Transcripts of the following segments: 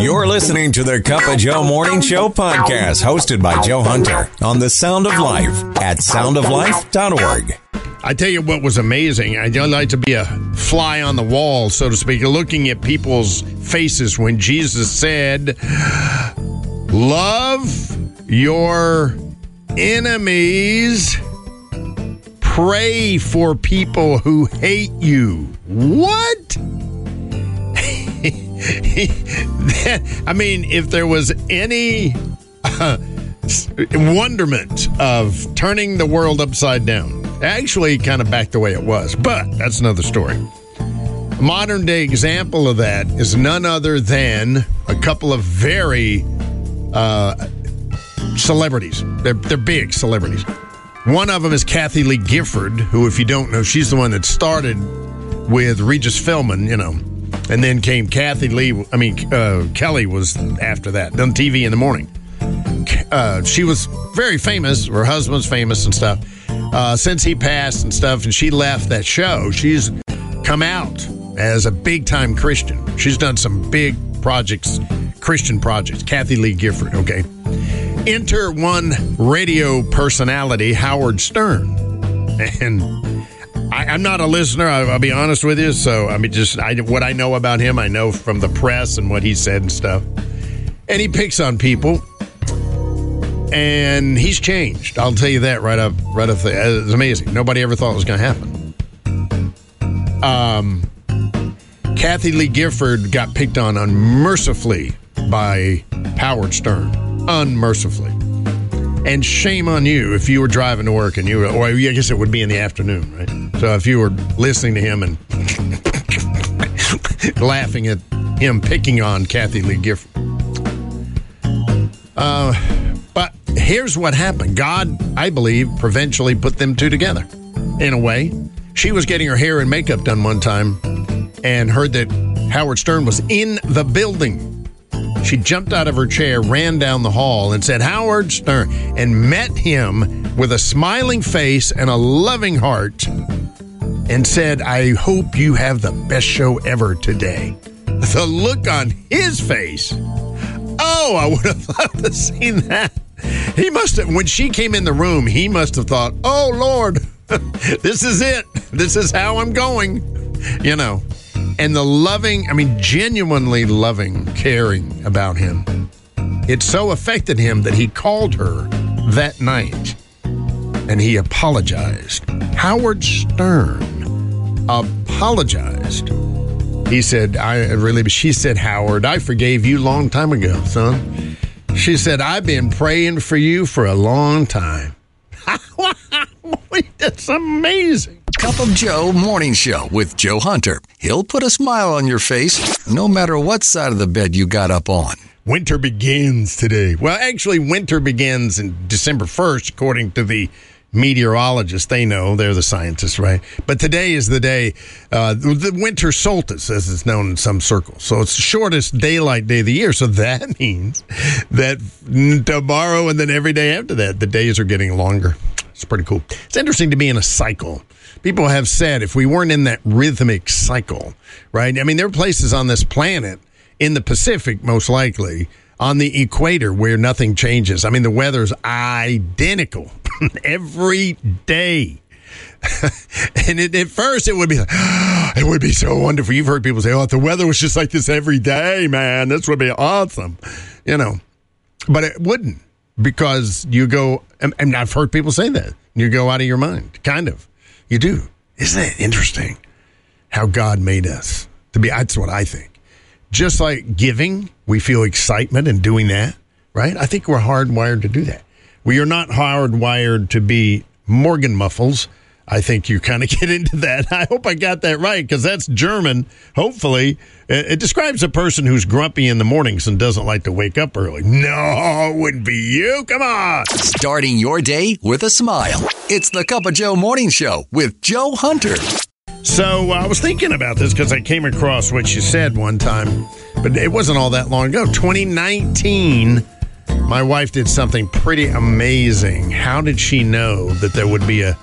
You're listening to the Cup of Joe Morning Show podcast, hosted by Joe Hunter on the Sound of Life at soundoflife.org. I tell you what was amazing. I like to be a fly on the wall, so to speak, looking at people's faces when Jesus said, Love your enemies, pray for people who hate you. What? I mean, if there was any uh, wonderment of turning the world upside down, actually kind of back the way it was, but that's another story. A modern day example of that is none other than a couple of very uh, celebrities. They're, they're big celebrities. One of them is Kathie Lee Gifford, who, if you don't know, she's the one that started with Regis Philbin, you know, and then came Kathie Lee. I mean, uh, Kelly was after that, done TV in the morning. Uh, she was very famous. Her husband's famous and stuff. Uh, since he passed and stuff, and she left that show, she's come out as a big time Christian. She's done some big projects, Christian projects. Kathie Lee Gifford, okay. Enter one radio personality, Howard Stern. And I, am not a listener. I, will be honest with you. So I mean, just I, what I know about him, I know from the press and what he said and stuff. And he picks on people, and he's changed. I'll tell you that right up, right up there. It's amazing. Nobody ever thought it was going to happen. Um, Kathie Lee Gifford got picked on unmercifully by Howard Stern, unmercifully. And shame on you if you were driving to work and you were, or I guess it would be in the afternoon, right? So if you were listening to him and laughing at him picking on Kathie Lee Gifford. Uh, but here's what happened God, I believe, providentially put them two together in a way. She was getting her hair and makeup done one time and heard that Howard Stern was in the building. She jumped out of her chair, ran down the hall, and said, Howard Stern, and met him with a smiling face and a loving heart, and said, I hope you have the best show ever today. The look on his face. Oh, I would have loved to have seen that. He must have, when she came in the room, he must have thought, oh, Lord, this is it. This is how I'm going. You know, and the loving, I mean, genuinely loving, caring about him. It so affected him that he called her that night and he apologized. Howard Stern apologized. He said, I really, she said, Howard, I forgave you long time ago, son. She said, I've been praying for you for a long time. That's amazing. Cup of Joe Morning Show with Joe Hunter. He'll put a smile on your face no matter what side of the bed you got up on. Winter begins today. Well, actually, winter begins in December 1st, according to the meteorologists. They know, they're the scientists, right? But today is the day, uh, the winter solstice, as it's known in some circles. So it's the shortest daylight day of the year. So that means that tomorrow and then every day after that, the days are getting longer. It's pretty cool. It's interesting to be in a cycle. People have said if we weren't in that rhythmic cycle, right? I mean, there are places on this planet in the Pacific, most likely, on the equator where nothing changes. I mean, the weather's identical every day. and it, at first, it would be like, it would be so wonderful. You've heard people say, "Oh, if the weather was just like this every day, man, this would be awesome," you know. But it wouldn't because you go, and I've heard people say that you go out of your mind, kind of. You do. Isn't it interesting how God made us to be? That's what I think. Just like giving, we feel excitement in doing that, right? I think we're hardwired to do that. We are not hardwired to be Morgenmuffels I think you kind of get into that. I hope I got that right because that's German. Hopefully, it, describes a person who's grumpy in the mornings and doesn't like to wake up early. No, it wouldn't be you. Come on. Starting your day with a smile. It's the Cup of Joe Morning Show with Joe Hunter. So uh, I was thinking about this because I came across what you said one time, but it wasn't all that long ago. 2019 my wife did something pretty amazing. How did she know that there would be a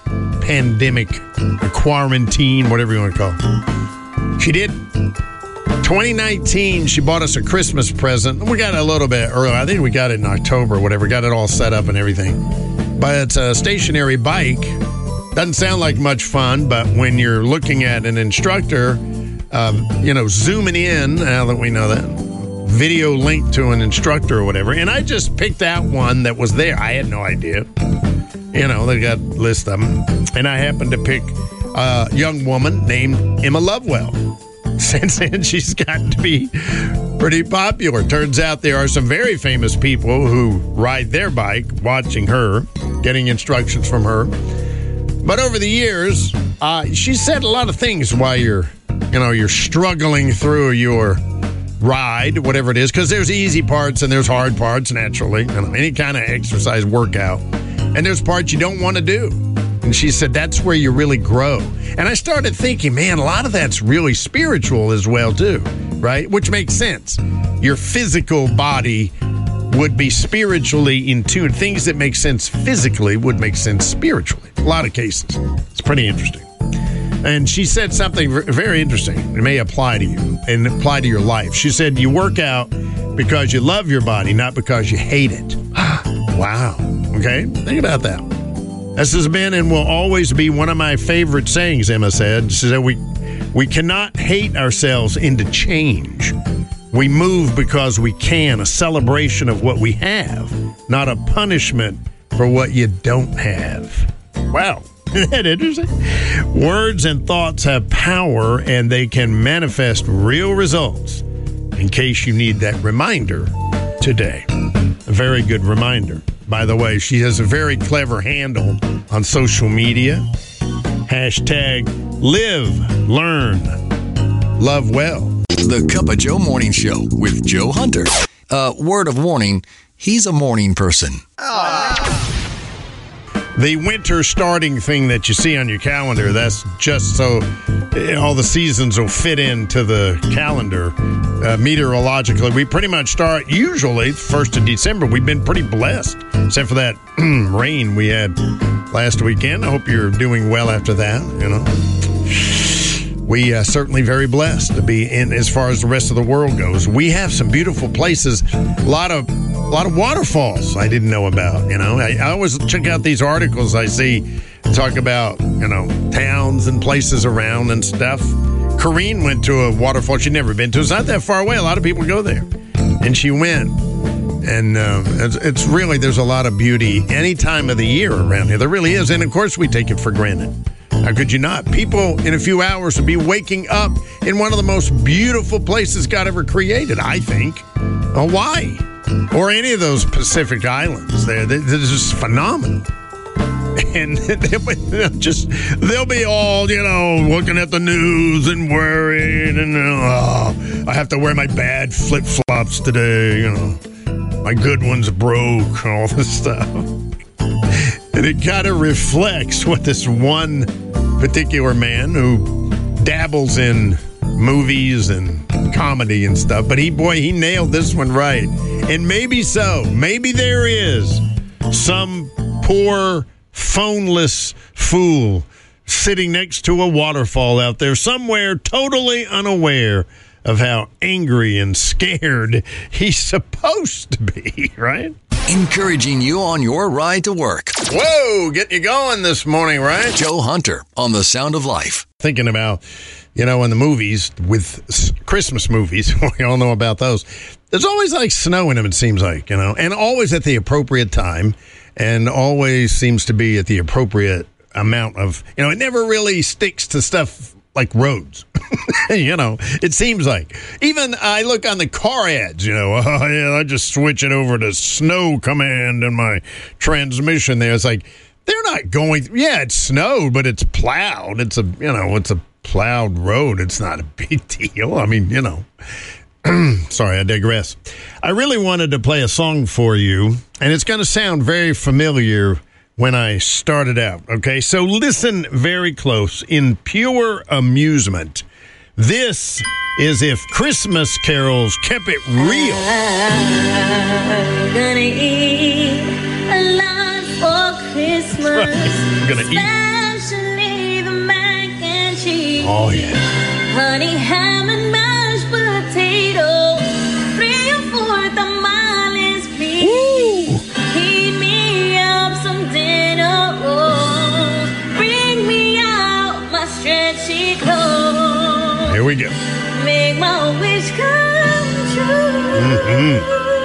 pandemic, quarantine, whatever you want to call it? She did. 2019, she bought us a Christmas present. We got it a little bit early. I think we got it in October, whatever. Got it all set up and everything. But it's a stationary bike. Doesn't sound like much fun, but when you're looking at an instructor, um, you know, zooming in, now that we know that, video link to an instructor or whatever. And I just picked out one that was there. I had no idea. You know, they got list of them. And I happened to pick a young woman named Emma Lovewell. Since then, she's gotten to be pretty popular. Turns out there are some very famous people who ride their bike watching her, getting instructions from her. But over the years, uh, she said a lot of things while you're, you know, you're struggling through your ride, whatever it is, because there's easy parts and there's hard parts naturally, know, any kind of exercise workout, and there's parts you don't want to do. And she said that's where you really grow. And I started thinking, man, a lot of that's really spiritual as well too, right? Which makes sense. Your physical body would be spiritually in tune. Things that make sense physically would make sense spiritually. A lot of cases. It's pretty interesting. And she said something very interesting. It may apply to you and apply to your life. She said, You work out because you love your body, not because you hate it. wow. Okay. Think about that. This has been and will always be one of my favorite sayings, Emma said. She said, We, we cannot hate ourselves into change. We move because we can, a celebration of what we have, not a punishment for what you don't have. Wow. Isn't that interesting? Words and thoughts have power and they can manifest real results. In case you need that reminder today. A very good reminder. By the way, she has a very clever handle on social media. Hashtag live, learn, love well. The Cup of Joe Morning Show with Joe Hunter. Uh, word of warning, he's a morning person. The winter starting thing that you see on your calendar, that's just so all the seasons will fit into the calendar. Uh, meteorologically, we pretty much start usually 1st of December. We've been pretty blessed, except for that rain we had last weekend. I hope you're doing well after that, you know we uh, certainly very blessed to be in as far as the rest of the world goes. We have some beautiful places, a lot of a lot of waterfalls I didn't know about. You know, I, I always check out these articles I see talk about you know towns and places around and stuff. Corrine went to a waterfall she'd never been to. It's not that far away. A lot of people go there, and she went. And uh, it's, it's really there's a lot of beauty any time of the year around here. There really is, and of course we take it for granted. How could you not? People in a few hours would be waking up in one of the most beautiful places God ever created, I think. Hawaii. Or any of those Pacific islands there. This is phenomenal. And they'll just they'll be all, you know, looking at the news and worried and oh, I have to wear my bad flip flops today, you know. My good ones broke, all this stuff. And it kind of reflects what this one particular man who dabbles in movies and comedy and stuff, but he, boy, he nailed this one right. And maybe so. Maybe there is some poor, phoneless fool sitting next to a waterfall out there somewhere, totally unaware of how angry and scared he's supposed to be, right? Encouraging you on your ride to work. Whoa, getting you going this morning, right? Joe Hunter on The Sound of Life. Thinking about, you know, in the movies with Christmas movies, we all know about those. There's always like snow in them, it seems like, you know, and always at the appropriate time and always seems to be at the appropriate amount of, you know, it never really sticks to stuff like roads. you know, it seems like. Even I look on the car ads, you know, yeah, I just switch it over to snow command in my transmission there. It's like, they're not going, yeah, it's snowed, but it's plowed. It's a, you know, it's a plowed road. It's not a big deal. I mean, you know. Sorry, I digress. I really wanted to play a song for you, and it's going to sound very familiar when I started out. Okay, so listen very close in pure amusement. This is if Christmas carols kept it real. I'm gonna eat a lot for Christmas. I'm gonna eat. Especially the mac and cheese. Oh yeah, Honey ham and we go. Make my wish come true. All